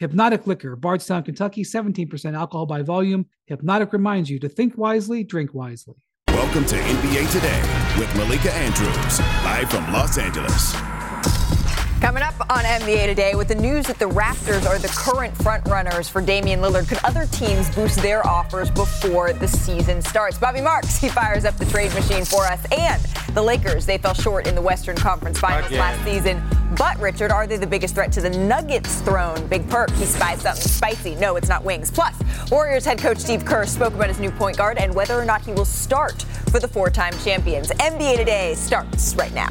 Hpnotiq Liquor, Bardstown, Kentucky, 17% alcohol by volume. Hpnotiq reminds you to think wisely, drink wisely. Welcome to NBA Today with Malika Andrews, live from Los Angeles. Coming up on NBA today with the news that the Raptors are the current frontrunners for Damian Lillard. Could other teams boost their offers before the season starts? Bobby Marks, he fires up the trade machine for us. And the Lakers, they fell short in the Western Conference Finals Again. last season. But, Richard, are they the biggest threat to the Nuggets throne? Big perk, he spies something spicy. No, it's not wings. Plus, Warriors head coach Steve Kerr spoke about his new point guard and whether or not he will start for the four time champions. NBA Today starts right now.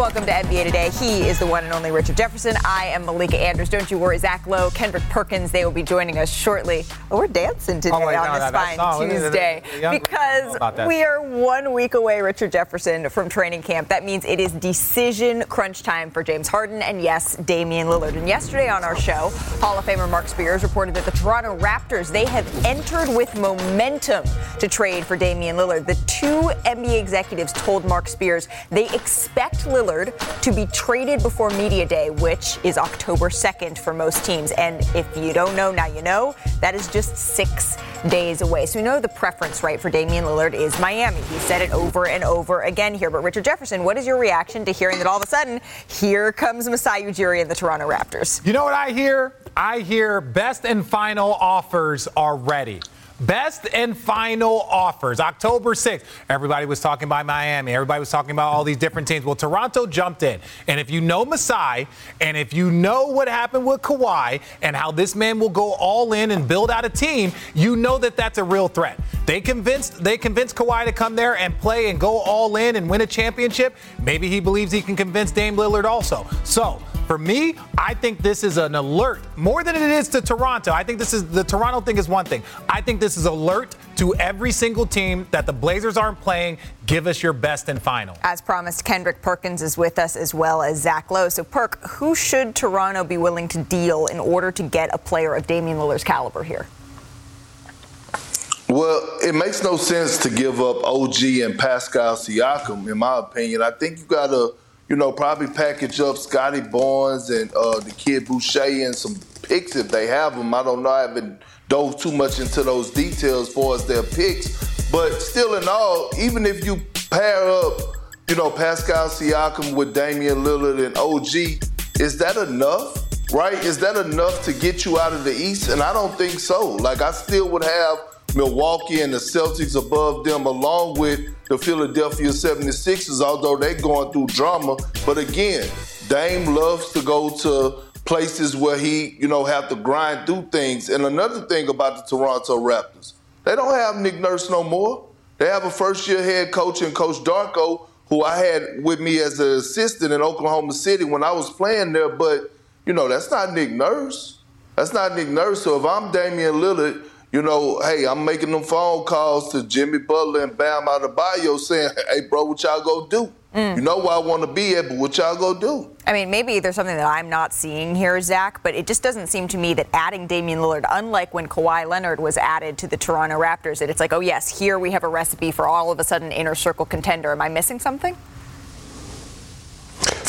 Welcome to NBA Today. He is the one and only Richard Jefferson. I am Malika Andrews. Don't you worry, Zach Lowe, Kendrick Perkins, they will be joining us shortly. Oh, we're dancing today oh, wait, on no, this fine no, Tuesday because we are one week away, Richard Jefferson, from training camp. That means it is decision crunch time for James Harden and, yes, Damian Lillard. And yesterday on our show, Hall of Famer Marc Spears reported that the Toronto Raptors, they have entered with momentum to trade for Damian Lillard. The two NBA executives told Marc Spears they expect Lillard to be traded before Media Day, which is October 2nd for most teams. And if you don't know, now you know, that is just six days away. So we know the preference, right, for Damian Lillard is Miami. He said it over and over again here. But Richard Jefferson, what is your reaction to hearing that all of a sudden, here comes Masai Ujiri and the Toronto Raptors? You know what I hear? I hear best and final offers are ready. Best and final offers, October 6th. Everybody was talking about Miami. Everybody was talking about all these different teams. Well, Toronto jumped in. And if you know Masai, and if you know what happened with Kawhi, and how this man will go all in and build out a team, you know that that's a real threat. They convinced they convinced Kawhi to come there and play and go all in and win a championship. Maybe he believes he can convince Dame Lillard also. So for me, I think this is an alert more than it is to Toronto. I think this is the Toronto thing is one thing. I think this is alert to every single team that the Blazers aren't playing. Give us your best and final. As promised, Kendrick Perkins is with us as well as Zach Lowe. So, Perk, who should Toronto be willing to deal in order to get a player of Damian Lillard's caliber here? Well, it makes no sense to give up OG and Pascal Siakam, in my opinion. I think you got to you know, probably package up Scottie Barnes and uh, the kid Boucher and some picks if they have them. I don't know. I haven't dove too much into those details as far as their picks. But still in all, even if you pair up, you know, Pascal Siakam with Damian Lillard and OG, is that enough? Right? Is that enough to get you out of the East? And I don't think so. Like, I still would have Milwaukee and the Celtics above them, along with the Philadelphia 76ers, although they're going through drama. But again, Dame loves to go to places where he, you know, have to grind through things. And another thing about the Toronto Raptors, they don't have Nick Nurse no more. They have a first year head coach and Coach Darko, who I had with me as an assistant in Oklahoma City when I was playing there. But, you know, that's not Nick Nurse. That's not Nick Nurse. So if I'm Damian Lillard, you know, hey, I'm making them phone calls to Jimmy Butler and Bam Adebayo saying, hey, bro, what y'all go do? Mm. You know where I want to be at, but what y'all go do? I mean, maybe there's something that I'm not seeing here, Zach, but it just doesn't seem to me that adding Damian Lillard, unlike when Kawhi Leonard was added to the Toronto Raptors, that it's like, oh, yes, here we have a recipe for all of a sudden inner circle contender. Am I missing something?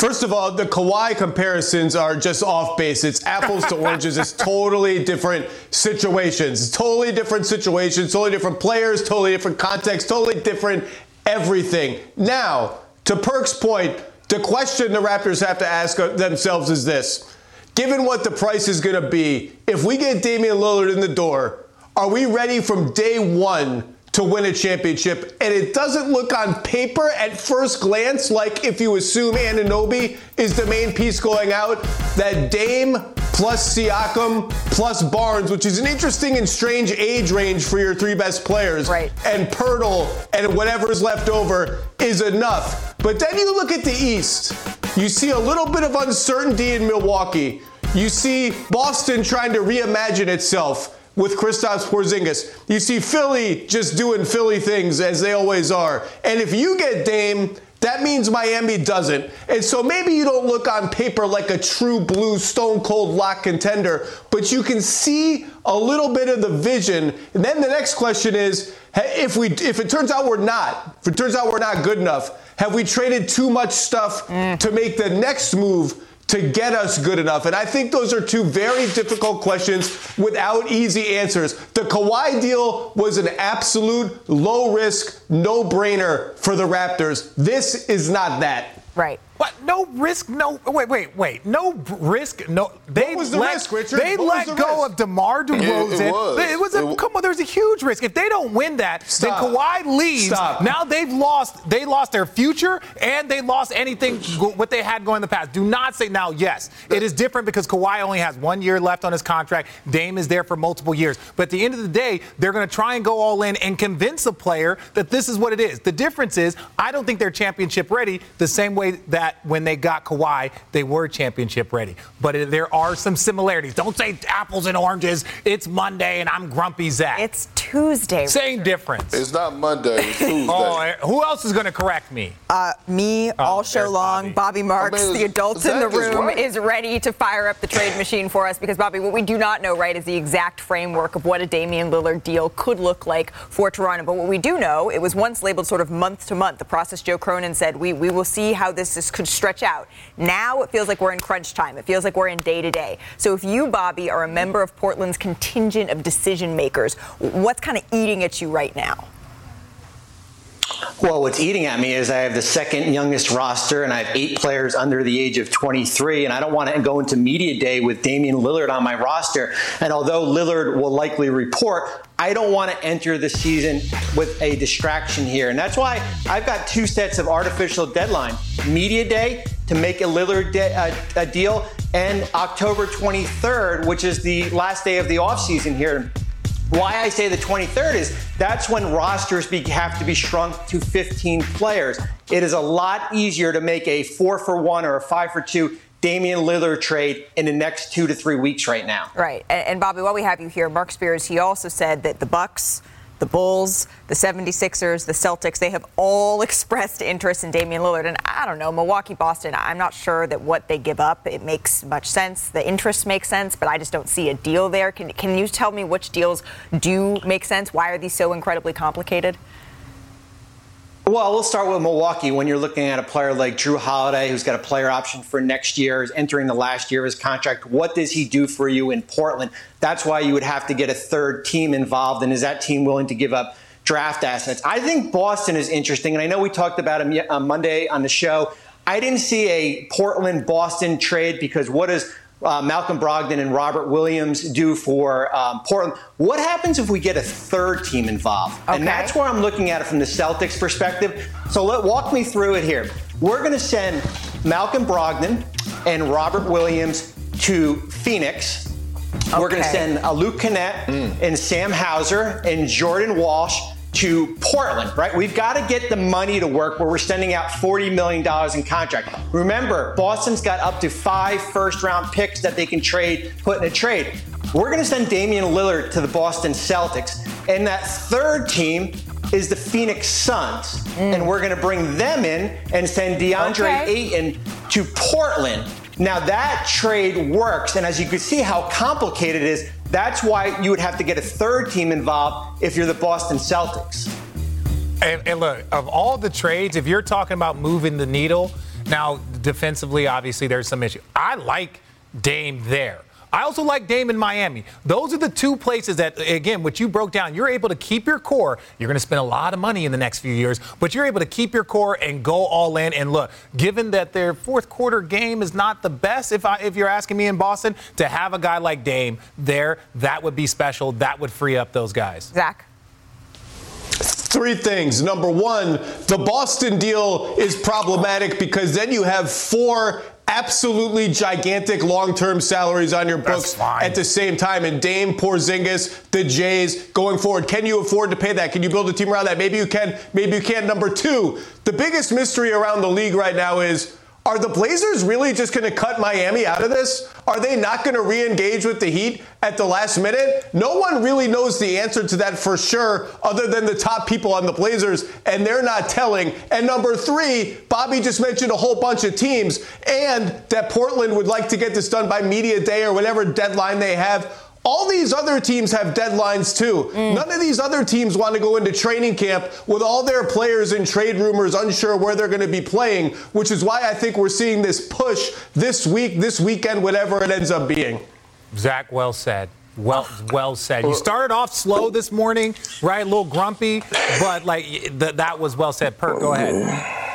First of all, the Kawhi comparisons are just off base. It's apples to oranges. It's totally different situations. It's totally different situations, totally different players, totally different context, totally different everything. Now, to Perk's point, the question the Raptors have to ask themselves is this. Given what the price is going to be, if we get Damian Lillard in the door, are we ready from day one to win a championship. And it doesn't look on paper at first glance like if you assume Anunoby is the main piece going out, that Dame plus Siakam plus Barnes, which is an interesting and strange age range for your three best players, right. and Poeltl and whatever is left over is enough. But then you look at the East, you see a little bit of uncertainty in Milwaukee. You see Boston trying to reimagine itself with Kristaps Porzingis. You see Philly just doing Philly things as they always are. And if you get Dame, that means Miami doesn't. And so maybe you don't look on paper like a true blue stone cold lock contender, but you can see a little bit of the vision. And then the next question is if we if it turns out we're not, if it turns out we're not good enough, have we traded too much stuff mm. to make the next move to get us good enough? And I think those are two very difficult questions without easy answers. The Kawhi deal was an absolute low risk, no brainer for the Raptors. This is not that. Right. What? No risk. No. Wait. Wait. Wait. No risk. No. They what was the let, risk, Richard? They what let the go risk? of DeMar DeRozan. It, it was. It was a, it, come on. There's a huge risk. If they don't win that, Stop. then Kawhi leaves. Stop. Now they've lost. They lost their future and they lost anything what they had going in the past. Do not say now. Yes, it is different because Kawhi only has one year left on his contract. Dame is there for multiple years. But at the end of the day, they're going to try and go all in and convince the player that this is what it is. The difference is, I don't think they're championship ready the same way that when they got Kawhi, they were championship ready. But there are some similarities. Don't say apples and oranges. It's Monday and I'm grumpy Zach. It's Tuesday. Same difference. It's not Monday. It's Tuesday. oh, who else is going to correct me? Uh, me, Oh, all show long. Bobby. Bobby, Marks, I mean, the adult in the Zach is room, right. is ready to fire up the trade machine for us because, Bobby, what we do not know, right, is the exact framework of what a Damian Lillard deal could look like for Toronto. But what we do know, it was once labeled sort of month to month. The process Joe Cronin said, we, we will see how this is, could stretch out. Now it feels like we're in crunch time. It feels like we're in day to day. So if you, Bobby, are a member of Portland's contingent of decision makers, what's kind of eating at you right now? Well, what's eating at me is I have the second youngest roster and I have eight players under the age of 23, and I don't want to go into media day with Damian Lillard on my roster. And although Lillard will likely report, I don't want to enter the season with a distraction here. And that's why I've got two sets of artificial deadline media day to make a Lillard de- uh, a deal, and October 23rd, which is the last day of the offseason here why I say the 23rd is that's when rosters be, have to be shrunk to 15 players. It is a lot easier to make a four for one or a five for two Damian Lillard trade in the next two to three weeks right now. Right. And, and Bobby, while we have you here, Marc Spears, he also said that the Bucks, the Bulls, the 76ers, the Celtics, they have all expressed interest in Damian Lillard. And I don't know, Milwaukee, Boston, I'm not sure that what they give up, it makes much sense. The interest makes sense, but I just don't see a deal there. Can, can you tell me which deals do make sense? Why are these so incredibly complicated? Well, we'll start with Milwaukee. When you're looking at a player like Jrue Holiday, who's got a player option for next year, is entering the last year of his contract, what does he do for you in Portland? That's why you would have to get a third team involved. And is that team willing to give up draft assets? I think Boston is interesting. And I know we talked about him on uh, Monday on the show. I didn't see a Portland Boston trade because what does uh, Malcolm Brogdon and Robert Williams do for um, Portland. What happens if we get a third team involved? Okay. And that's where I'm looking at it from the Celtics perspective. So let walk me through it here. We're going to send Malcolm Brogdon and Robert Williams to Phoenix. We're going to send uh, Luke Kornet and Sam Hauser and Jordan Walsh to Portland, right? We've got to get the money to work where we're sending out $40 million in contract. Remember, Boston's got up to five first round picks that they can trade, put in a trade. We're going to send Damian Lillard to the Boston Celtics. And that third team is the Phoenix Suns. Mm. And we're going to bring them in and send DeAndre Okay. Ayton to Portland. Now that trade works, and as you can see how complicated it is, that's why you would have to get a third team involved if you're the Boston Celtics. And, and look, of all the trades, if you're talking about moving the needle, now defensively, obviously there's some issue. I like Dame there. I also like Dame in Miami. Those are the two places that, again, what you broke down, you're able to keep your core. You're going to spend a lot of money in the next few years, but you're able to keep your core and go all in. And look, given that their fourth quarter game is not the best, if I, if you're asking me in Boston, to have a guy like Dame there, that would be special. That would free up those guys. Zach? Three things. Number one, the Boston deal is problematic because then you have four absolutely gigantic long-term salaries on your books at the same time. And Dame, Porzingis, the Jays going forward. Can you afford to pay that? Can you build a team around that? Maybe you can. Maybe you can't. Number two, the biggest mystery around the league right now is Are the Blazers really just going to cut Miami out of this? Are they not going to re engage with the Heat at the last minute? No one really knows the answer to that for sure, other than the top people on the Blazers, and they're not telling. And number three, Bobby just mentioned a whole bunch of teams, and that Portland would like to get this done by media day or whatever deadline they have. All these other teams have deadlines too. Mm. None of these other teams want to go into training camp with all their players in trade rumors unsure where they're going to be playing, which is why I think we're seeing this push this week, this weekend, whatever it ends up being. Zach, well said. Well, well said. You started off slow this morning, right? A little grumpy, but like th- that was well said. Perk, go ahead.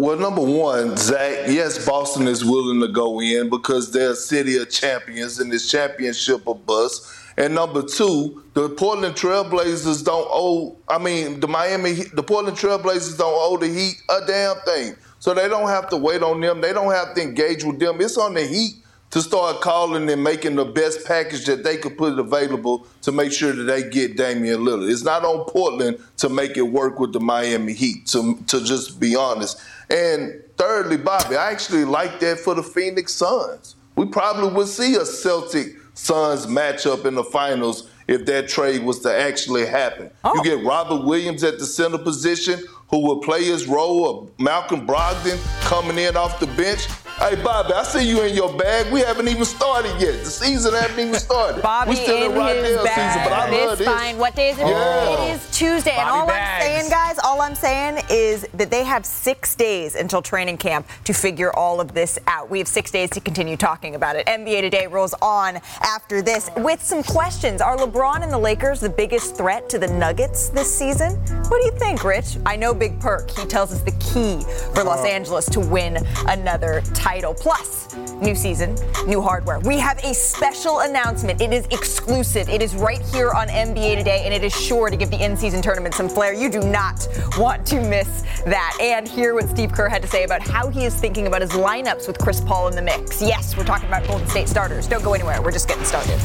Well, number one, Zach, yes, Boston is willing to go in because they're a city of champions and this championship of bust. And number two, the Portland Trailblazers don't owe, I mean, the Miami, the Portland Trailblazers don't owe the Heat a damn thing. So they don't have to wait on them. They don't have to engage with them. It's on the Heat to start calling and making the best package that they could put available to make sure that they get Damian Lillard. It's not on Portland to make it work with the Miami Heat, to, to just be honest. And thirdly, Bobby, I actually like that for the Phoenix Suns. We probably would see a Celtic Suns matchup in the finals if that trade was to actually happen. Oh. You get Robert Williams at the center position, who will play his role of Malcolm Brogdon coming in off the bench. Hey, Bobby, I see you in your bag. We haven't even started yet. The season hasn't even started. Bobby we still in, in his bag. season, but I love this. fine. What day is it? Yeah. It is Tuesday. Bobby and all bags. I'm saying, guys, all I'm saying is that they have six days until training camp to figure all of this out. We have six days to continue talking about it. NBA Today rolls on after this with some questions. Are LeBron and the Lakers the biggest threat to the Nuggets this season? What do you think, Rich? I know Big Perk. He tells us the key for Los uh-huh. Angeles to win another title title. Plus, new season, new hardware. We have a special announcement. It is exclusive. It is right here on NBA Today, and it is sure to give the in-season tournament some flair. You do not want to miss that. And hear what Steve Kerr had to say about how he is thinking about his lineups with Chris Paul in the mix. Yes, we're talking about Golden State starters. Don't go anywhere. We're just getting started.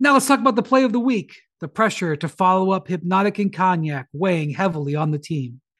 Now let's talk about the play of the week. The pressure to follow up Hpnotiq and Cognac weighing heavily on the team.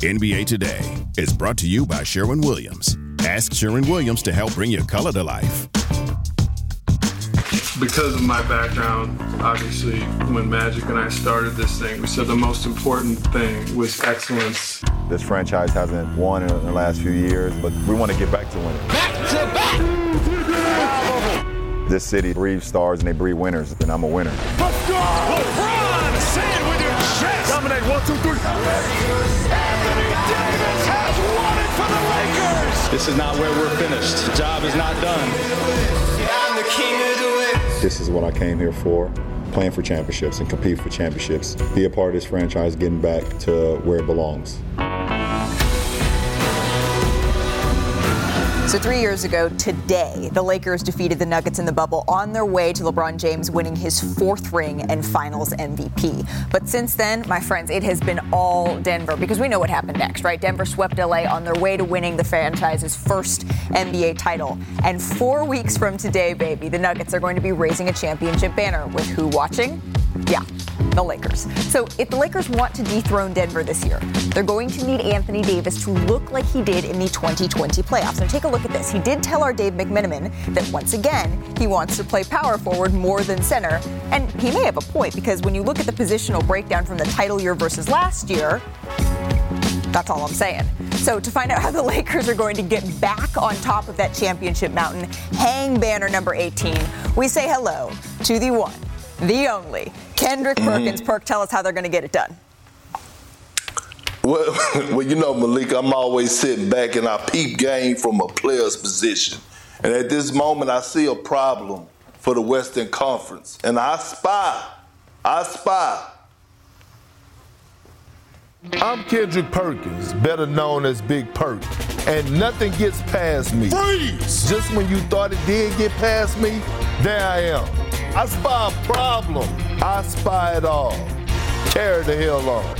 NBA Today is brought to you by Sherwin Williams. Ask Sherwin Williams to help bring your color to life. Because of my background, obviously, when Magic and I started this thing, we said the most important thing was excellence. This franchise hasn't won in the last few years, but we want to get back to winning. Back to back! This city breeds stars and they breed winners, and I'm a winner. Let's! LeBron, say it with your chest! Dominate, one, two, three. This is not where we're finished. The job is not done. This is what I came here for playing for championships and compete for championships. Be a part of this franchise, getting back to where it belongs. So, three years ago today, the Lakers defeated the Nuggets in the bubble on their way to LeBron James winning his fourth ring and finals MVP. But since then, my friends, it has been all Denver because we know what happened next, right? Denver swept LA on their way to winning the franchise's first NBA title. And four weeks from today, baby, the Nuggets are going to be raising a championship banner with who watching? Yeah, the Lakers. So if the Lakers want to dethrone Denver this year, they're going to need Anthony Davis to look like he did in the 2020 playoffs. Now take a look at this. He did tell our Dave McMenamin that once again, he wants to play power forward more than center. And he may have a point because when you look at the positional breakdown from the title year versus last year, That's all I'm saying. So, to find out how the Lakers are going to get back on top of that championship mountain, hang banner number 18, we say hello to the one, the only, Kendrick mm-hmm. Perkins. Perk, tell us how they're going to get it done. Well, well, you know, Malik, I'm always sitting back and I peep game from a player's position. And at this moment, I see a problem for the Western Conference. And I spy, I spy. I'm Kendrick Perkins, better known as Big Perk, and nothing gets past me. Freeze! Just when you thought it did get past me, there I am. I spy a problem. I spy it all. Carry the hell on.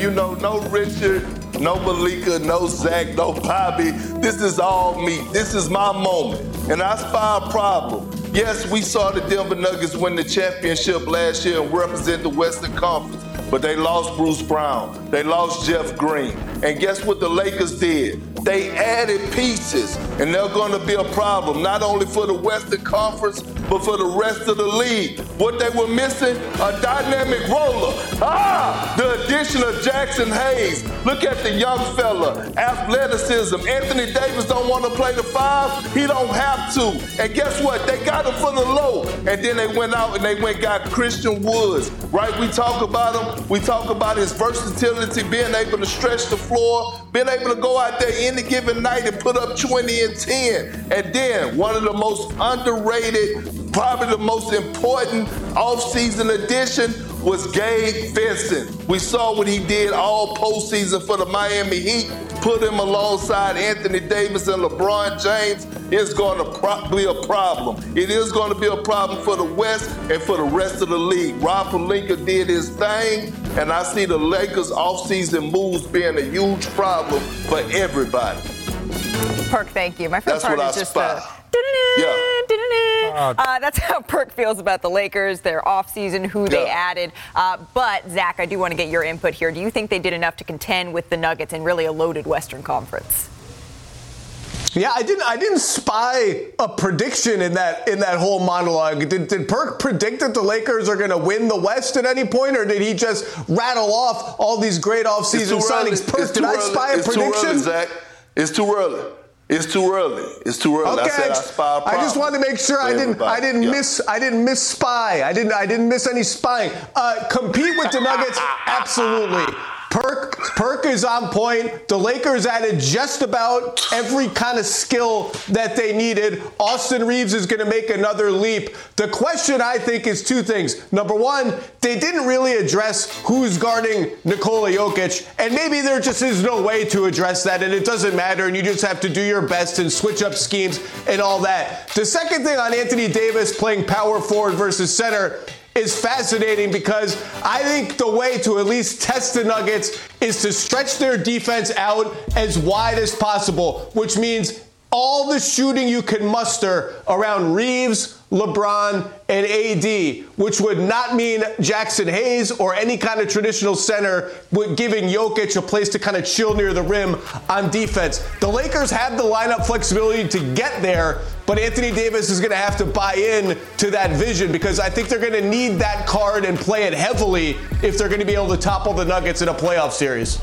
You know, no Richard, no Malika, no Zach, no Bobby. This is all me. This is my moment. And I spy a problem. Yes, we saw the Denver Nuggets win the championship last year and represent the Western Conference. But they lost Bruce Brown. They lost Jeff Green. And guess what the Lakers did? They added pieces, and they're going to be a problem, not only for the Western Conference, but for the rest of the league. What they were missing, a dynamic roller. Ah, the addition of Jaxson Hayes. Look at the young fella, athleticism. Anthony Davis don't want to play the five. He don't have to. And guess what? They got him for the low. And then they went out and they went got Christian Woods. Right? We talk about him. We talk about his versatility, being able to stretch the floor, being able to go out there any given night and put up 20 and 10. And then one of the most underrated Probably the most important offseason addition was Gabe Vincent. We saw what he did all postseason for the Miami Heat. Put him alongside Anthony Davis and LeBron James. It's going to pro- be a problem. It is going to be a problem for the West and for the rest of the league. Rob Pelinka did his thing, and I see the Lakers' offseason moves being a huge problem for everybody. Perk, thank you. My first That's part is just spy. Yeah. Uh, that's how Perk feels about the Lakers, their offseason, who they added. Uh, but, Zach, I do want to get your input here. Do you think they did enough to contend with the Nuggets in really a loaded Western Conference? Yeah, I didn't. I didn't spy a prediction in that in that whole monologue. Did, did Perk predict that the Lakers are going to win the West at any point, or did he just rattle off all these great offseason It's signings? Perk, did too I spy a it's prediction? Too early, Zach. It's too early. It's too early. It's too early. Okay, I said I spy I just wanted to make sure I didn't. everybody. I didn't miss. I didn't miss spy. I didn't. I didn't miss any spying. Uh, compete with the Nuggets, absolutely. Perk, Perk is on point. The Lakers added just about every kind of skill that they needed. Austin Reaves is going to make another leap. The question, I think, is two things. Number one, they didn't really address who's guarding Nikola Jokic, and maybe there just is no way to address that, and it doesn't matter, and you just have to do your best and switch up schemes and all that. The second thing on Anthony Davis playing power forward versus center is fascinating because I think the way to at least test the Nuggets is to stretch their defense out as wide as possible, which means all the shooting you can muster around Reaves, LeBron, and AD, which would not mean Jaxson Hayes or any kind of traditional center, giving Jokic a place to kind of chill near the rim on defense. The Lakers have the lineup flexibility to get there, but Anthony Davis is going to have to buy in to that vision because I think they're going to need that card and play it heavily if they're going to be able to topple the Nuggets in a playoff series.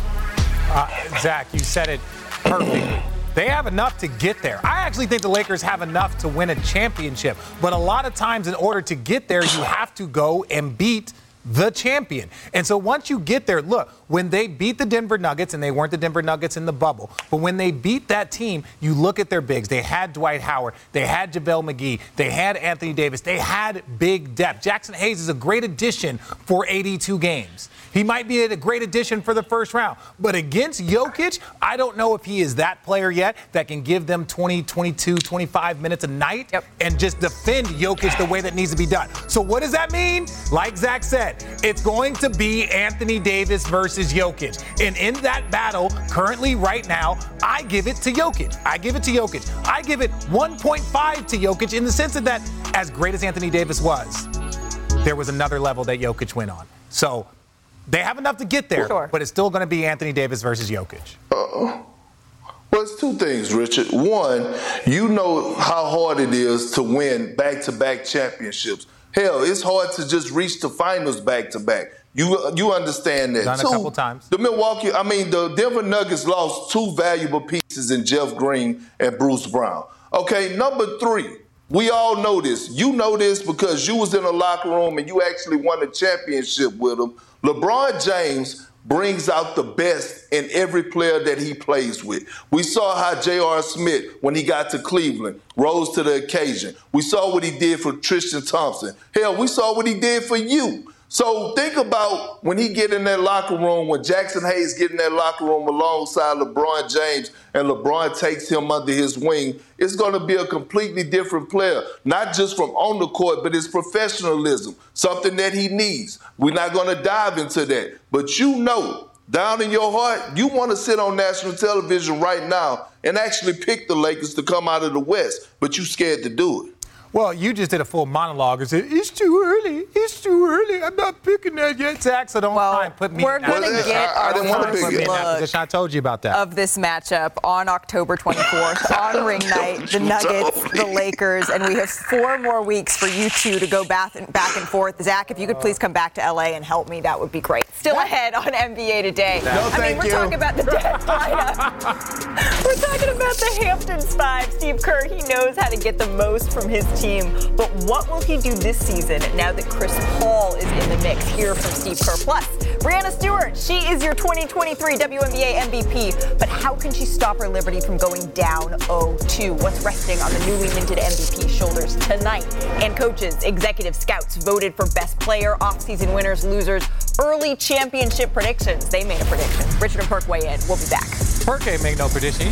Uh, Zach, you said it perfectly. They have enough to get there. I actually think the Lakers have enough to win a championship. But a lot of times, in order to get there, you have to go and beat the champion. And so once you get there, look, when they beat the Denver Nuggets, and they weren't the Denver Nuggets in the bubble, but when they beat that team, you look at their bigs. They had Dwight Howard, they had JaVale McGee, they had Anthony Davis, they had big depth. Jaxson Hayes is a great addition for 82 games. He might be a great addition for the first round. But against Jokic, I don't know if he is that player yet that can give them 20, 22, 25 minutes a night Yep. and just defend Jokic the way that needs to be done. So what does that mean? Like Zach said, it's going to be Anthony Davis versus Jokic. And in that battle, currently right now, I give it to Jokic. I give it to Jokic. I give it 1.5 to Jokic in the sense that as great as Anthony Davis was, there was another level that Jokic went on. So they have enough to get there, Sure. but it's still going to be Anthony Davis versus Jokic. Oh, Well, it's two things, Richard. One, you know how hard it is to win back to back championships. Hell, it's hard to just reach the finals back to back. You you understand that Done a couple times. The Milwaukee, I mean, the Denver Nuggets lost two valuable pieces in Jeff Green and Bruce Brown. Okay, number three. We all know this. You know this because you was in the locker room and you actually won a championship with them. LeBron James brings out the best in every player that he plays with. We saw how J.R. Smith, when he got to Cleveland, rose to the occasion. We saw what he did for Tristan Thompson. Hell, we saw what he did for you. So think about when he get in that locker room, when Jaxson Hayes get in that locker room alongside LeBron James, and LeBron takes him under his wing. It's going to be a completely different player, not just from on the court, but his professionalism, something that he needs. We're not going to dive into that, but you know. Down in your heart, you want to sit on national television right now and actually pick the Lakers to come out of the West, but you scared to do it. Well, you just did a full monologue and said, it's too early. It's too early. I'm not picking that yet, Zach, so don't try and put me we're in that gonna position. get I- I didn't wanna pick put me it. in that look position. I told you about that. of this matchup on October 24th on ring night, the Nuggets, the Lakers, and we have four more weeks for you two to go back and, back and forth. Zach, if you could please come back to LA and help me, that would be great. Still ahead on NBA today. No, I mean, we're you. talking about the dead lineup. we're talking about the Hamptons Five. Steve Kerr, he knows how to get the most from his team, but what will he do this season now that Chris Paul is in the mix? Here from Steve Kerr. Plus, Breanna Stewart, she is your 2023 WNBA MVP, but how can she stop her Liberty from going down 0-2? What's resting on the newly minted MVP shoulders tonight? And coaches, executive scouts voted for best player, offseason winners, losers, early championship predictions. They made a prediction. Richard and Perk weigh in. We'll be back. Perk ain't make no prediction.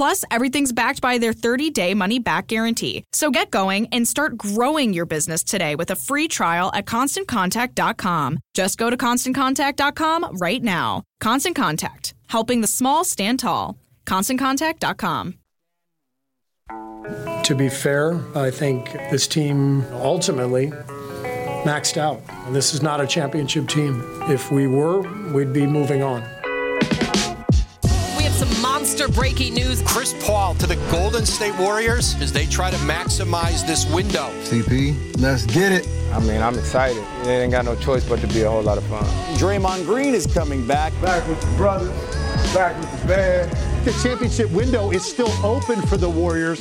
Plus, everything's backed by their 30 day money back guarantee. So get going and start growing your business today with a free trial at constantcontact.com. Just go to constantcontact.com right now. Constant Contact, helping the small stand tall. ConstantContact.com. To be fair, I think this team ultimately maxed out. This is not a championship team. If we were, we'd be moving on. We monster breaking news. Chris Paul to the Golden State Warriors as they try to maximize this window. CP, let's get it. I mean, I'm excited. It ain't got no choice but to be a whole lot of fun. Draymond Green is coming back. Back with the brothers, back with the band. The championship window is still open for the Warriors.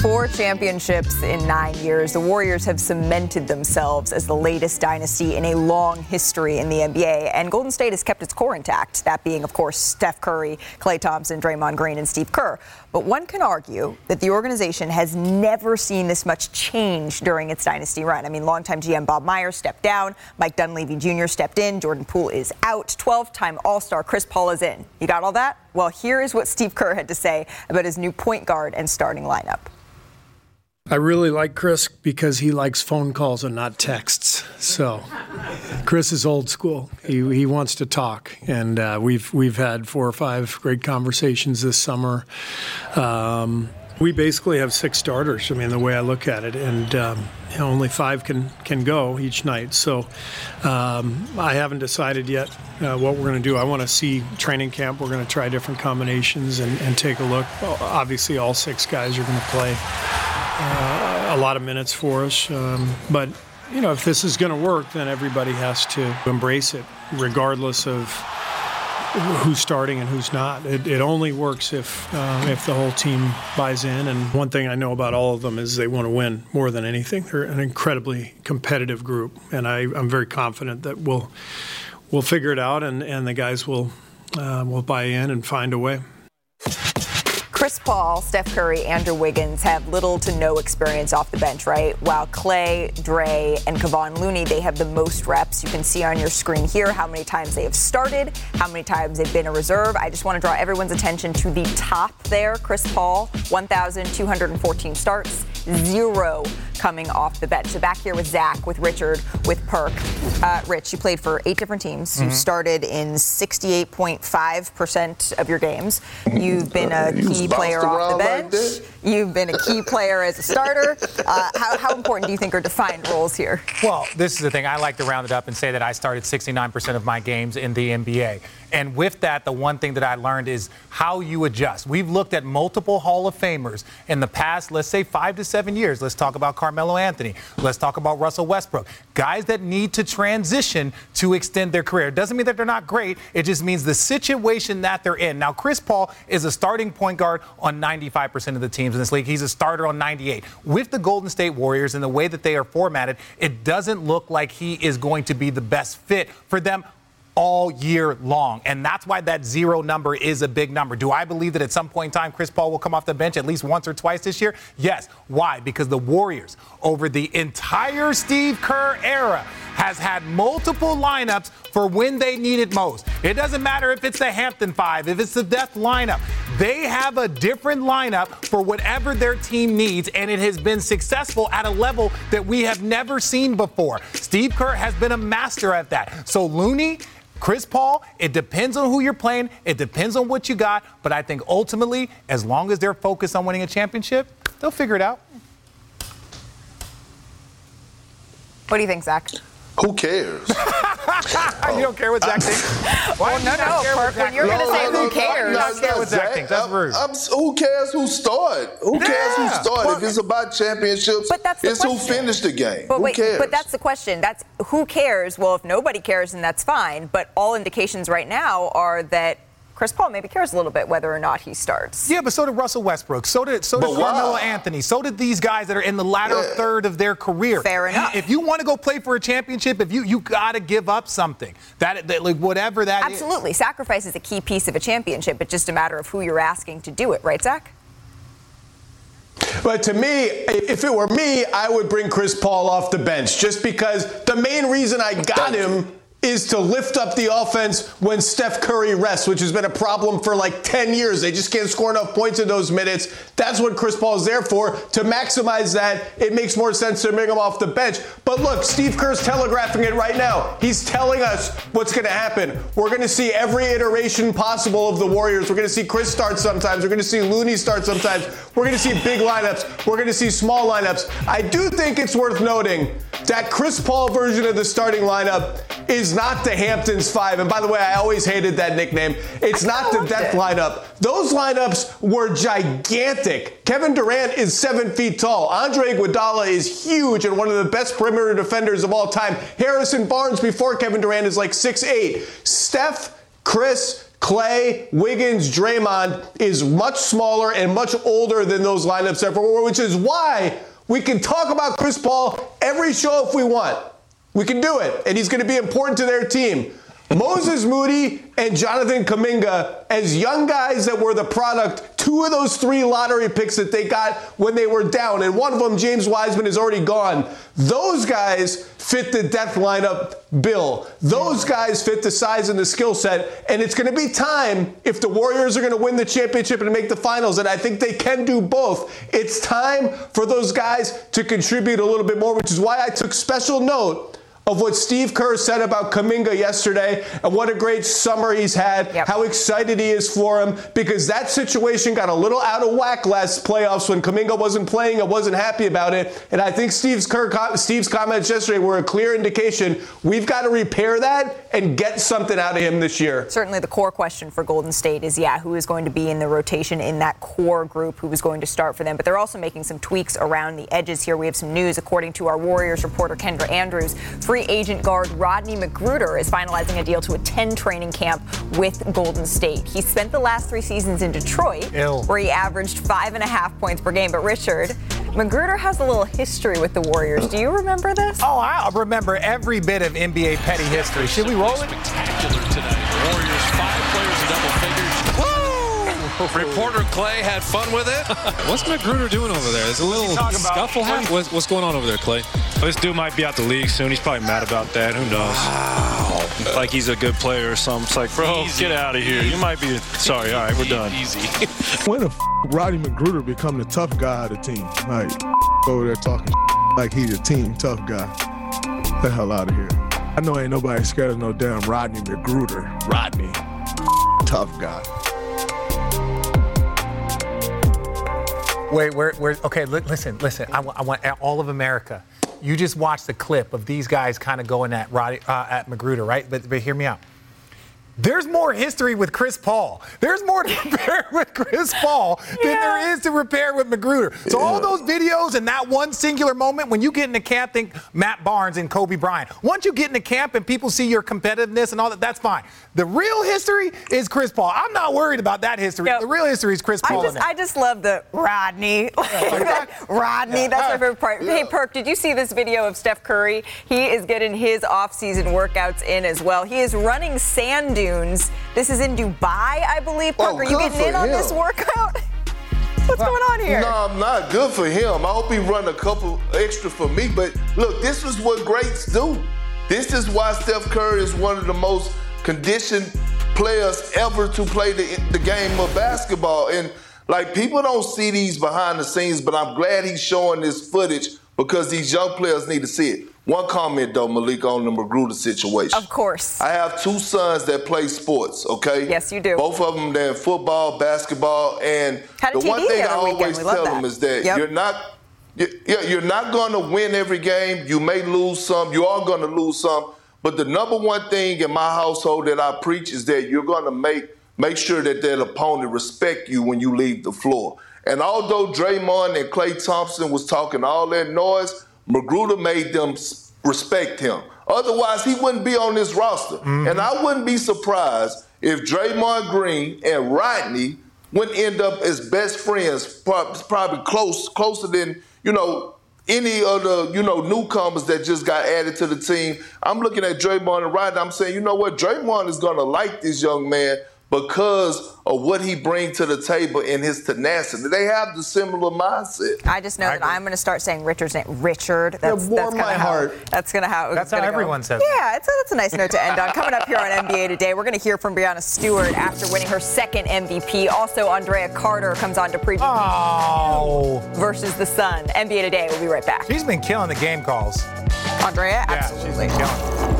Four championships in nine years. The Warriors have cemented themselves as the latest dynasty in a long history in the NBA. And Golden State has kept its core intact, that being, of course, Steph Curry, Klay Thompson, Draymond Green, and Steve Kerr. But one can argue that the organization has never seen this much change during its dynasty run. I mean, longtime GM Bob Myers stepped down, Mike Dunleavy Jr. stepped in, Jordan Poole is out, 12 time All Star Chris Paul is in. You got all that? Well, here is what Steve Kerr had to say about his new point guard and starting lineup. I really like Chris because he likes phone calls and not texts. So, Chris is old school. He, he wants to talk, and uh, we've we've had four or five great conversations this summer. Um, We basically have six starters. I mean, the way I look at it, and um, only five can can go each night. So um, I haven't decided yet uh, what we're going to do. I want to see training camp. We're going to try different combinations and, and take a look. Obviously, all six guys are going to play uh, a lot of minutes for us, um, but you know, if this is going to work, then everybody has to embrace it, regardless of who's starting and who's not. It, it only works if uh, if the whole team buys in. And one thing I know about all of them is they want to win more than anything. They're an incredibly competitive group, and I, I'm very confident that we'll we'll figure it out, and, and the guys will uh, will buy in and find a way. Chris Paul, Steph Curry, Andrew Wiggins have little to no experience off the bench, right? While Klay, Dre, and Kevon Looney, they have the most reps. You can see on your screen here how many times they have started, how many times they've been a reserve. I just want to draw everyone's attention to the top there. Chris Paul, 1,214 starts, zero coming off the bench. So back here with Zach, with Richard, with Perk. Uh, Rich, you played for eight different teams. Mm-hmm. You started in 68.5% of your games. You've been a key player off the bench. Like You've been a key player as a starter. Uh, how, how, important do you think are defined roles here? Well, this is the thing. I like to round it up and say that I started 69% of my games in the NBA. And with that, the one thing that I learned is how you adjust. We've looked at multiple Hall of Famers in the past, let's say five to seven years. Let's talk about Carmelo Anthony. Let's talk about Russell Westbrook. Guys that need to transition to extend their career. It doesn't mean that they're not great, it just means the situation that they're in. Now, Chris Paul is a starting point guard on 95% of the teams in this league. He's a starter on 98. With the Golden State Warriors and the way that they are formatted, it doesn't look like he is going to be the best fit for them all year long. And that's why that zero number is a big number. Do I believe that at some point in time Chris Paul will come off the bench at least once or twice this year? Yes. Why? Because the Warriors, over the entire Steve Kerr era, has had multiple lineups for when they need it most. It doesn't matter if it's the Hampton Five, if it's the Death lineup. They have a different lineup for whatever their team needs, and it has been successful at a level that we have never seen before. Steve Kerr has been a master at that. So Looney Chris Paul, it depends on who you're playing. It depends on what you got. But I think ultimately, as long as they're focused on winning a championship, they'll figure it out. What do you think, Zach? Who cares? you don't care what Zach thinks? Why well, no, no, Park, when you're going to say who cares. I don't care what Zach, thinks. That's rude. I'm, who cares who started? Who yeah. cares who started? Well, if it's about championships, but that's it's question. who finished the game. But who wait, cares? but that's the question. That's who cares? Well, if nobody cares, then that's fine. But all indications right now are that Chris Paul maybe cares a little bit whether or not he starts. Yeah, but so did Russell Westbrook. So did so did but Carmelo wow. Anthony. So did these guys that are in the latter yeah. third of their career. Fair enough. If you want to go play for a championship, if you you got to give up something. That, that like whatever that Absolutely. Is. Sacrifice is a key piece of a championship. It's just a matter of who you're asking to do it, right, Zach? But to me, if it were me, I would bring Chris Paul off the bench just because the main reason I got him is to lift up the offense when Steph Curry rests, which has been a problem for like 10 years. They just can't score enough points in those minutes. That's what Chris Paul is there for. To maximize that, it makes more sense to bring him off the bench. But look, Steve Kerr's telegraphing it right now. He's telling us what's going to happen. We're going to see every iteration possible of the Warriors. We're going to see Chris start sometimes. We're going to see Looney start sometimes. We're going to see big lineups. We're going to see small lineups. I do think it's worth noting that Chris Paul version of the starting lineup is not the Hamptons Five. And by the way, I always hated that nickname. It's not the death it. lineup. Those lineups were gigantic. Kevin Durant is seven feet tall. Andre Iguodala is huge and one of the best perimeter defenders of all time. Harrison Barnes before Kevin Durant is like six eight. Steph, Chris, Klay, Wiggins, Draymond is much smaller and much older than those lineups ever were, which is why we can talk about Chris Paul every show if we want. We can do it, and he's going to be important to their team. Moses Moody and Jonathan Kuminga, as young guys that were the product, two of those three lottery picks that they got when they were down, and one of them, James Wiseman, is already gone. Those guys fit the death lineup bill. Those guys fit the size and the skill set, and it's going to be time if the Warriors are going to win the championship and make the finals, and I think they can do both. It's time for those guys to contribute a little bit more, which is why I took special note of what Steve Kerr said about Kuminga yesterday and what a great summer he's had, yep. how excited he is for him, because that situation got a little out of whack last playoffs when Kuminga wasn't playing and wasn't happy about it. And I think Steve's, Kerr, Steve's comments yesterday were a clear indication we've got to repair that and get something out of him this year. Certainly the core question for Golden State is, yeah, who is going to be in the rotation in that core group, who is going to start for them. But they're also making some tweaks around the edges here. We have some news, according to our Warriors reporter, Kendra Andrews. Free agent guard Rodney McGruder is finalizing a deal to attend training camp with Golden State. He spent the last three seasons in Detroit, Ew. where he averaged five and a half points per game. But Richard, McGruder has a little history with the Warriors. Do you remember this? Oh, I remember every bit of NBA petty history. Should we roll it? Spectacular tonight. Warriors five players double figures. Woo! Reporter Klay had fun with it. What's McGruder doing over there? There's a little scuffle happening. What's, what's, going on over there, Klay? Well, this dude might be out the league soon. He's probably mad about that. Who knows? Wow. Like he's a good player or something. It's like, bro, Easy. get out of here. You might be. Sorry. All right, we're done. Easy. when the f- Roddy McGruder become the tough guy of the team? Like over there talking like he's a team tough guy. Get the hell out of here. I know ain't nobody scared of no damn Rodney McGruder. Rodney, tough guy. Wait, we're, we're okay. Li- listen, listen. I, w- I want all of America. You just watched the clip of these guys kind of going at Roddy, uh, at McGruder, right? But, but hear me out. There's more history with Chris Paul. There's more to repair with Chris Paul yeah. than there is to repair with McGruder. So yeah. all those videos and that one singular moment when you get into camp, think Matt Barnes and Kobe Bryant. Once you get into camp and people see your competitiveness and all that, that's fine. The real history is Chris Paul. I'm not worried about that history. Yep. The real history is Chris Paul. I just, I just love the Rodney. Rodney, that's my favorite part. Hey, Perk, did you see this video of Steph Curry? He is getting his off-season workouts in as well. He is running sand dunes This is in Dubai, I believe. Oh, Parker, oh, are you getting in him. on this workout? What's going on here? No, I'm not. Good for him. I hope he run a couple extra for me. But look, this is what greats do. This is why Steph Curry is one of the most conditioned players ever to play the, the game of basketball. And like people don't see these behind the scenes, but I'm glad he's showing this footage because these young players need to see it. One comment though, Malik, on the McGruder situation. Of course. I have two sons that play sports. Okay. Yes, you do. Both of them they're in football, basketball, and the one thing I always tell them is that yep. you're not. Yeah, You're not going to win every game. You may lose some. You are going to lose some. But the number one thing in my household that I preach is that you're going to make make sure that that opponent respect you when you leave the floor. And although Draymond and Klay Thompson was talking all that noise, McGruder made them respect him. Otherwise, he wouldn't be on this roster. Mm-hmm. And I wouldn't be surprised if Draymond Green and Rodney would end up as best friends, probably close, closer than you know any of the you know newcomers that just got added to the team. I'm looking at Draymond and Rodney. I'm saying, you know what, Draymond is gonna like this young man because of what he brings to the table in his tenacity. They have the similar mindset. I just know I that agree. I'm going to start saying Richard's name. Richard. That's, yeah, warm my how, heart. That's going to how. That's how everyone go. says. Yeah, it's a, that's a nice note to end on. Coming up here on NBA today, we're going to hear from Breanna Stewart after winning her second MVP. Also, Andrea Carter comes on to preview oh. versus the Sun. NBA today. We'll be right back. She's been killing the game calls. Andrea, yeah, absolutely.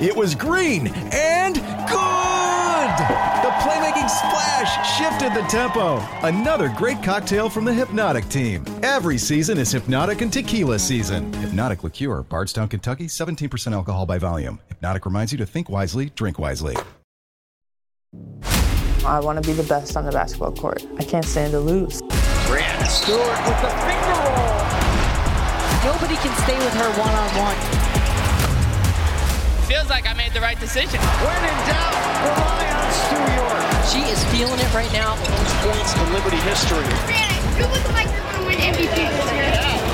It was green and good! The playmaking splash shifted the tempo. Another great cocktail from the Hpnotiq team. Every season is Hpnotiq and Tequila season. Hpnotiq Liqueur, Bardstown, Kentucky, 17% alcohol by volume. Hpnotiq reminds you to think wisely, drink wisely. I want to be the best on the basketball court. I can't stand to lose. Breanna Stewart with the finger roll. Nobody can stay with her one on one. Feels like I made the right decision. When in doubt, rely on Stu York. She is feeling it right now. Most points in Liberty history. Breanna, you look like you're going to win MVP this year.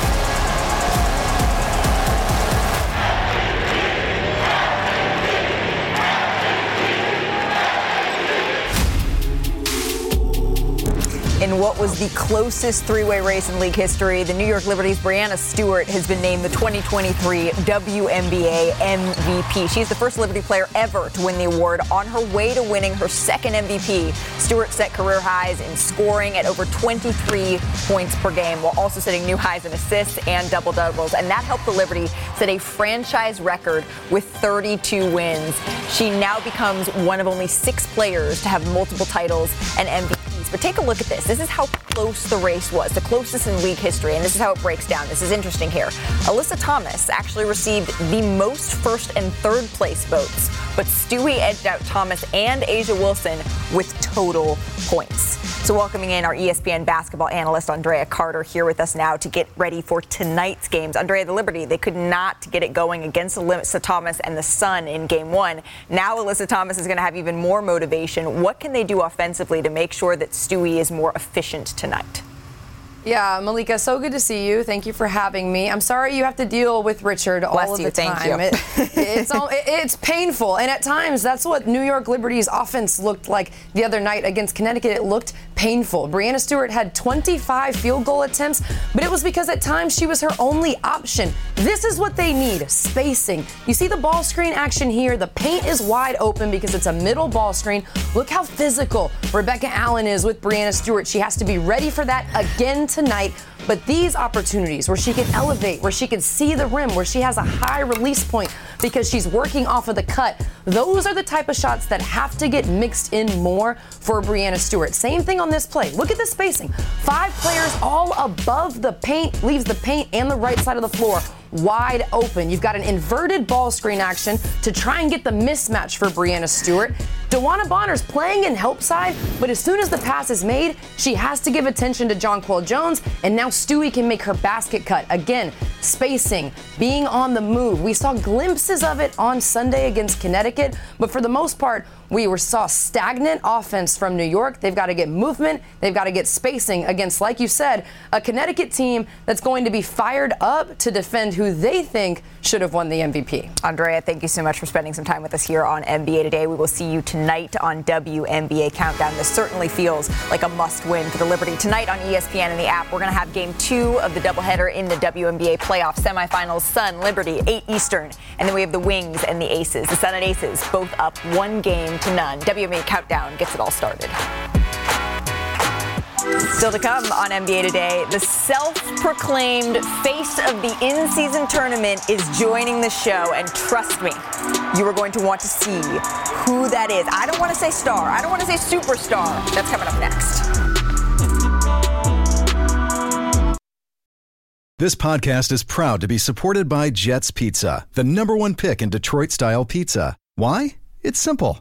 In what was the closest three-way race in league history, the New York Liberty's Breanna Stewart has been named the 2023 WNBA MVP. She's the first Liberty player ever to win the award. On her way to winning her second MVP, Stewart set career highs in scoring at over 23 points per game, while also setting new highs in assists and double doubles. And that helped the Liberty set a franchise record with 32 wins. She now becomes one of only six players to have multiple titles and MVPs. But take a look at this. This is how close the race was, the closest in league history, and this is how it breaks down. This is interesting here. Alyssa Thomas actually received the most first and third place votes, but Stewie edged out Thomas and A'ja Wilson with total points. So, welcoming in our ESPN basketball analyst, Andrea Carter, here with us now to get ready for tonight's games. Andrea, the Liberty, they could not get it going against Alyssa Thomas and the Sun in game one. Now, Alyssa Thomas is going to have even more motivation. What can they do offensively to make sure that Stewie is more efficient tonight? Yeah, Malika, so good to see you. Thank you for having me. I'm sorry you have to deal with Richard Bless all of you. the Thank time. you. It, it's all, it- it's painful, and at times that's what New York Liberty's offense looked like the other night against Connecticut. It looked painful. Breanna Stewart had 25 field goal attempts, but it was because at times she was her only option. This is what they need: spacing. You see the ball screen action here. The paint is wide open because it's a middle ball screen. Look how physical Rebecca Allen is with Breanna Stewart. She has to be ready for that again tonight. But these opportunities where she can elevate, where she can see the rim, where she has a high release point because she's working off of the cut, those are the type of shots that have to get mixed in more for Breanna Stewart. Same thing on this play. Look at the spacing. Five players all above the paint, leaves the paint and the right side of the floor wide open. You've got an inverted ball screen action to try and get the mismatch for Breanna Stewart. DeWanna Bonner's playing in help side, but as soon as the pass is made, she has to give attention to Jonquel Jones, and now Stewie can make her basket cut. Again, spacing, being on the move. We saw glimpses of it on Sunday against Connecticut, but for the most part, we were saw stagnant offense from New York. They've got to get movement. They've got to get spacing against, like you said, a Connecticut team that's going to be fired up to defend who they think should have won the MVP. Andrea, thank you so much for spending some time with us here on NBA Today. We will see you tonight on WNBA Countdown. This certainly feels like a must win for the Liberty. Tonight on ESPN and the app, we're going to have game two of the doubleheader in the WNBA playoff semifinals Sun, Liberty, 8 Eastern. And then we have the Wings and the Aces. The Sun and Aces both up one game to none. WNBA Countdown gets it all started. Still to come on NBA Today, the self proclaimed face of the in season tournament is joining the show. And trust me, you are going to want to see who that is. I don't want to say star, I don't want to say superstar. That's coming up next. This podcast is proud to be supported by Jets Pizza, the number one pick in Detroit style pizza. Why? It's simple.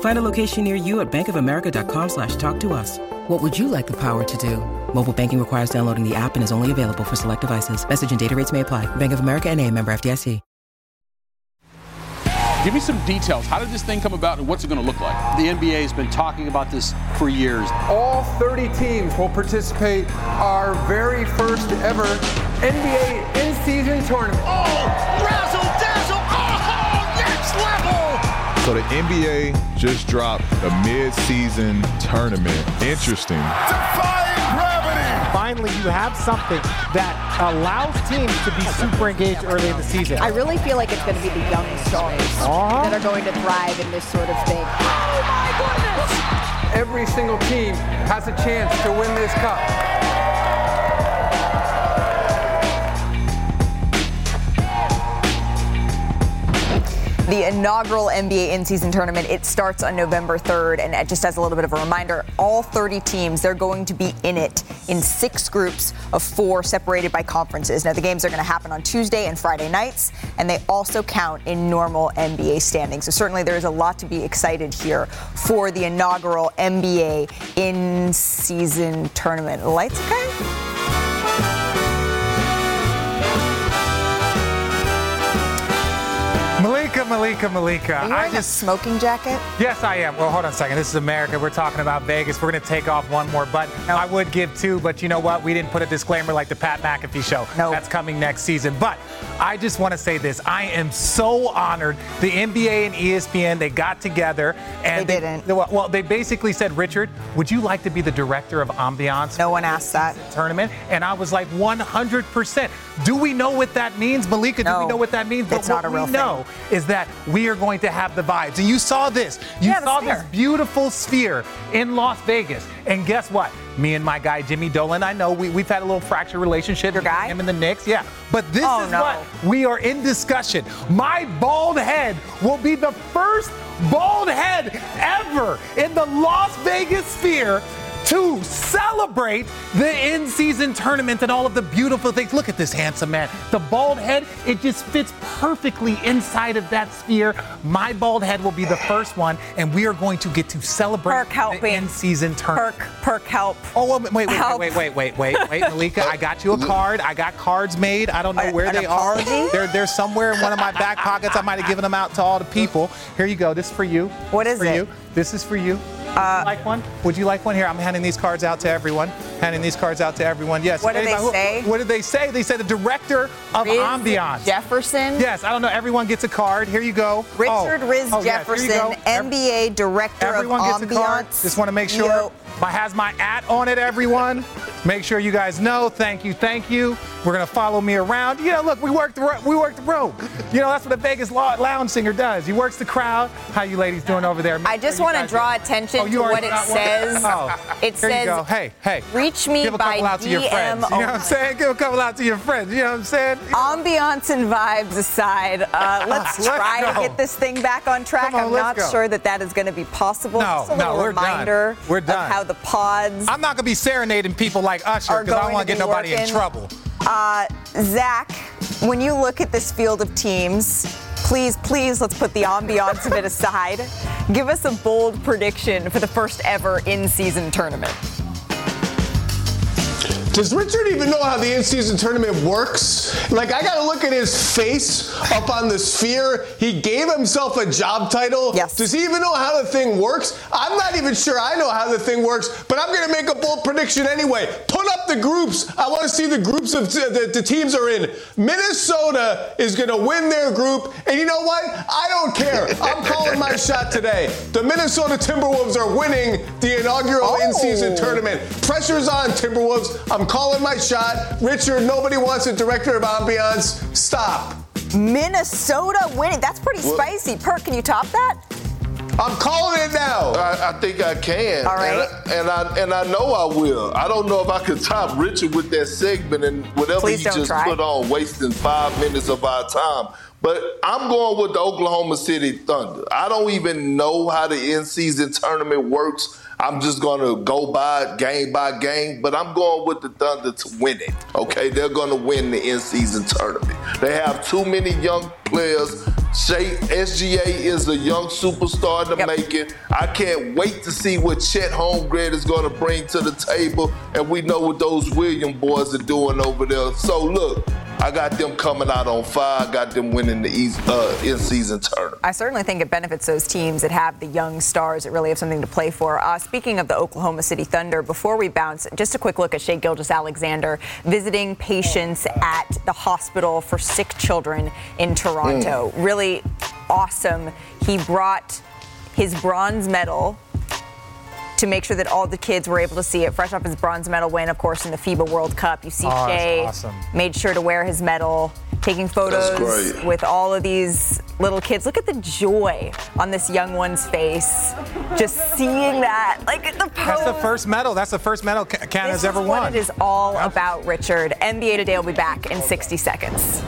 Find a location near you at bankofamerica.com slash talk to us. What would you like the power to do? Mobile banking requires downloading the app and is only available for select devices. Message and data rates may apply. Bank of America and a member FDIC. Give me some details. How did this thing come about and what's it going to look like? The NBA has been talking about this for years. All 30 teams will participate our very first ever NBA in-season tournament. Oh, razzle So the NBA just dropped a mid-season tournament. Interesting. Defying gravity! Finally, you have something that allows teams to be super engaged early in the season. I really feel like it's going to be the young stars Uh-huh. that are going to thrive in this sort of thing. Oh my goodness! Every single team has a chance to win this cup. The inaugural NBA in-season tournament, it starts on November 3rd, and just as a little bit of a reminder, all 30 teams, they're going to be in it in six groups of four separated by conferences. Now, the games are going to happen on Tuesday and Friday nights, and they also count in normal NBA standings. So certainly there's a lot to be excited here for the inaugural NBA in-season tournament. Lights okay? Malika, Malika. Are you I just a smoking jacket? Yes, I am. Well, hold on a second. This is America. We're talking about Vegas. We're going to take off one more button. I would give two, but you know what? We didn't put a disclaimer like the Pat McAfee show. No. That's coming next season. But I just want to say this. I am so honored. The NBA and ESPN, they got together and They didn't. well, well, they basically said, Richard, would you like to be the director of ambiance? No one asked that. Tournament. And I was like, 100%. Do we know what that means, Malika? Do we know what that means? It's but not a real we thing. know is that we are going to have the vibes. And you saw this. You Yeah, saw this beautiful sphere in Las Vegas. And guess what? Me and my guy Jimmy Dolan, I know we, we've had a little fractured relationship. Your guy? Him and the Knicks, yeah. But this Oh, is no. what we are in discussion. My bald head will be the first bald head ever in the Las Vegas sphere to celebrate the in-season tournament and all of the beautiful things. Look at this handsome man. The bald head, it just fits perfectly inside of that sphere. My bald head will be the first one, and we are going to get to celebrate Perk, help the me. in-season tournament. Perk, perk, help. Oh, wait, wait, wait, Help. wait, wait, wait, wait, wait, Malika. I got you a card. I got cards made. I don't know where an they apology? are. They're, they're somewhere in one of my back pockets. I might have given them out to all the people. Here you go. This is for you. What is for it? you. This is for you. Uh, would you like one? Would you like one? Here, I'm handing these cards out to everyone. Handing these cards out to everyone. Yes. What did they Anybody- say? What did they say? They said the director of Riz ambiance. Jefferson. Yes, I don't know. Everyone gets a card. Here you go. Oh. Richard oh. Riz oh, yes, here you Jefferson, go. Ev- NBA Director Everyone of Ambiance. Everyone gets a card. Just want to make sure. Yo. My has my at on it, everyone. Make sure you guys know. Thank you, thank you. We're gonna follow me around. You know, look, we work the we work the rope. You know, that's what a Vegas lounge singer does. He works the crowd. How you ladies doing over there? Make I just sure want to draw attention Oh, to what it says. Oh, it says. Hey, hey. reach me Give a by couple out to your DM friends. You know what I'm saying? Give a couple out to your friends. You know what I'm saying? Ambiance and vibes aside, uh, let's Let's try to get this thing back on track. On, I'm not go. sure that that is going to be possible. No, Just a no, little we're done. reminder We're done. of how the pods I'm not gonna be serenading people like Usher because I don't want to get nobody in trouble. Uh, Zach, when you look at this field of teams, please, please, let's put the ambiance of it aside. Give us a bold prediction for the first ever in-season tournament. Does Richard even know how the in-season tournament works? Like, I gotta look at his face up on the sphere. He gave himself a job title. Yes. Does he even know how the thing works? I'm not even sure I know how the thing works, but I'm gonna make a bold prediction anyway. Put up the groups. I want to see the groups of uh, that the teams are in. Minnesota is gonna win their group, and you know what? I don't care. I'm calling my shot today. The Minnesota Timberwolves are winning the inaugural in-season oh. tournament. Pressure's on, Timberwolves. I'm calling my shot. Richard, nobody wants a director of ambiance. Stop. Minnesota winning. That's pretty spicy. Perk, can you top that? I'm calling it now. I, I think I can. All right. And, I- and I and I know I will. I don't know if I could top Richard with that segment and whatever Please he just try. put on, wasting five minutes of our time. But I'm going with the Oklahoma City Thunder. I don't even know how the in-season tournament works. I'm just going to go by it game by game, but I'm going with the Thunder to win it. Okay, they're going to win the in-season tournament. They have too many young players. Shay, SGA is a young superstar in the making. I can't wait to see what Chet Holmgren is going to bring to the table, and we know what those William boys are doing over there. So look, I got them coming out on fire. I got them winning the East, uh, in-season tournament. I certainly think it benefits those teams that have the young stars that really have something to play for. Uh, speaking of the Oklahoma City Thunder, before we bounce, just a quick look at Shai Gilgeous-Alexander visiting patients at the hospital for sick children in Toronto. Mm. Really awesome. He brought his bronze medal to make sure that all the kids were able to see it. Fresh off his bronze medal win, of course, in the FIBA World Cup. You see oh, Shai awesome. made sure to wear his medal, taking photos with all of these little kids. Look at the joy on this young one's face. Just seeing that. Like the pose. That's the first medal. That's the first medal Canada's ever won. What it is all about, Richard. NBA Today will be back in 60 seconds.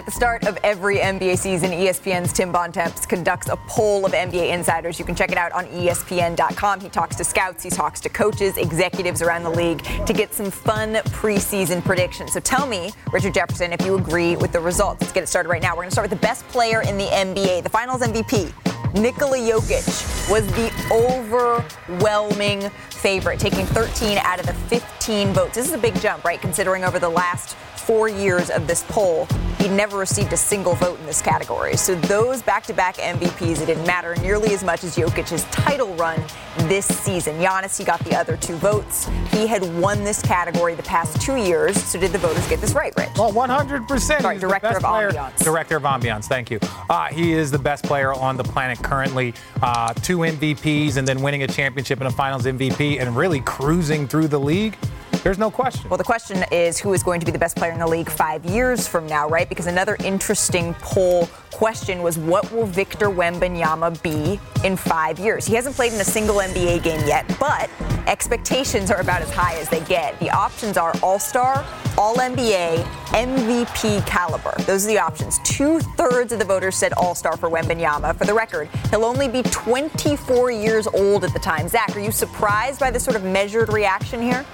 At the start of every NBA season, ESPN's Tim Bontemps conducts a poll of NBA insiders. You can check it out on ESPN.com. He talks to scouts, he talks to coaches, executives around the league to get some fun preseason predictions. So tell me, Richard Jefferson, if you agree with the results. Let's get it started right now. We're going to start with the best player in the NBA, the Finals MVP. Nikola Jokic was the overwhelming favorite, taking 13 out of the 15 votes. This is a big jump, right? Considering over the last four years of this poll, he never received a single vote in this category. So those back-to-back MVPs, it didn't matter nearly as much as Jokic's title run this season. Giannis, he got the other two votes. He had won this category the past two years. So did the voters get this right, Rich? Well, 100%. Sorry, director of player, ambiance. Director of ambiance. Thank you. Uh, he is the best player on the planet currently. Uh, two MVPs and then winning a championship and a Finals MVP and really cruising through the league. There's no question. Well, the question is who is going to be the best player in the league five years from now, right? Because another interesting poll question was what will Victor Wembanyama be in five years? He hasn't played in a single NBA game yet, but expectations are about as high as they get. The options are All Star, All NBA, MVP caliber. Those are the options. Two thirds of the voters said All Star for Wembanyama. For the record, he'll only be 24 years old at the time. Zach, are you surprised by this sort of measured reaction here?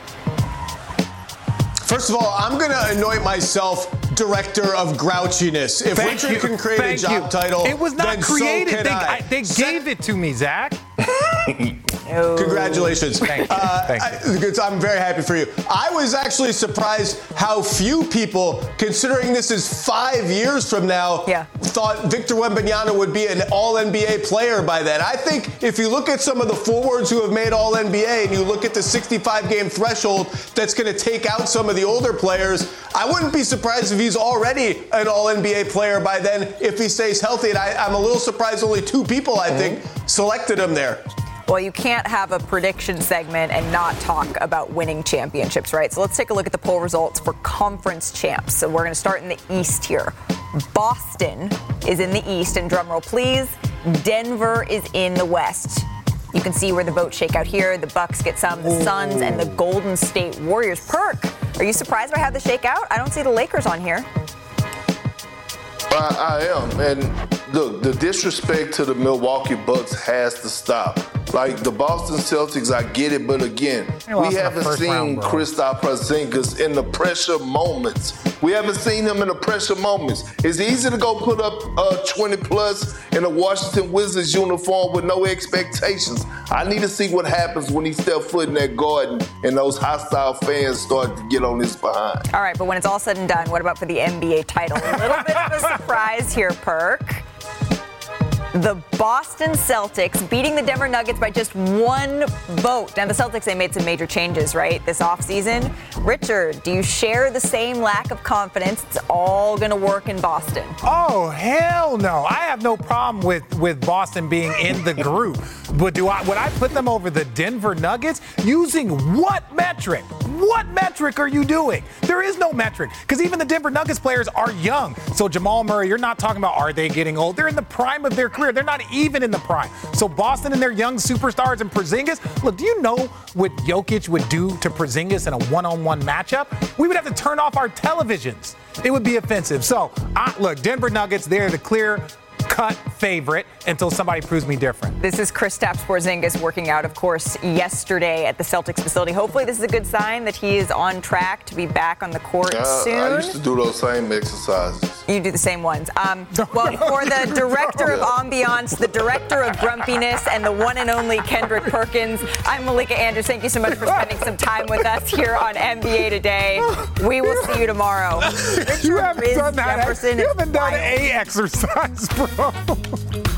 First of all, I'm going to anoint myself director of grouchiness. If Thank Richard you. can create Thank a job you. title, it was not then created. So they, I. I, they gave it to me, Zach. Congratulations. Thank you. Uh, Thank I, I'm very happy for you. I was actually surprised how few people, considering this is five years from now, yeah. thought Victor Wembanyama would be an All NBA player by then. I think if you look at some of the forwards who have made All NBA and you look at the 65 game threshold that's going to take out some of the older players, I wouldn't be surprised if he's already an All NBA player by then if he stays healthy. And I, am a little surprised only two people, I think, selected him there. Well, you can't have a prediction segment and not talk about winning championships, right? So let's take a look at the poll results for conference champs. So we're going to start in the East here. Boston is in the East, and drumroll please, Denver is in the West. You can see where the votes shake out here. The Bucks get some, the Suns and the Golden State Warriors. Perk, are you surprised by how the shake out? I don't see the Lakers on here. I, I am, and look, the disrespect to the Milwaukee Bucks has to stop. Like the Boston Celtics, I get it, but again, we haven't seen Kristaps Porzingis in the pressure moments. We haven't seen him in the pressure moments. It's easy to go put up uh, 20 plus in a Washington Wizards uniform with no expectations. I need to see what happens when he step foot in that garden and those hostile fans start to get on his behind. All right, but when it's all said and done, what about for the NBA title? A little bit of a surprise here, Perk the Boston Celtics beating the Denver Nuggets by just one vote. Now, the Celtics, they made some major changes, right, this offseason. Richard, do you share the same lack of confidence? It's all going to work in Boston. Oh, hell no. I have no problem with, with Boston being in the group. but do I would I put them over the Denver Nuggets? Using what metric? What metric are you doing? There is no metric because even the Denver Nuggets players are young. So Jamal Murray, you're not talking about are they getting old? They're in the prime of their career. They're not even in the prime. So Boston and their young superstars and Porzingis. Look, do you know what Jokic would do to Porzingis in a one-on-one matchup? We would have to turn off our televisions. It would be offensive. So look, Denver Nuggets, they're the clear cut favorite until somebody proves me different. This is Kristaps Porzingis working out, of course, yesterday at the Celtics facility. Hopefully, this is a good sign that he is on track to be back on the court uh, soon. I used to do those same exercises. You do the same ones. Um, well, for the director of ambiance, the director of grumpiness, and the one and only Kendrick Perkins, I'm Malika Andrews. Thank you so much for spending some time with us here on NBA Today. We will see you tomorrow. Richard You haven't Riz done that. Jefferson You haven't done wild. a exercise, bro. ハハハハ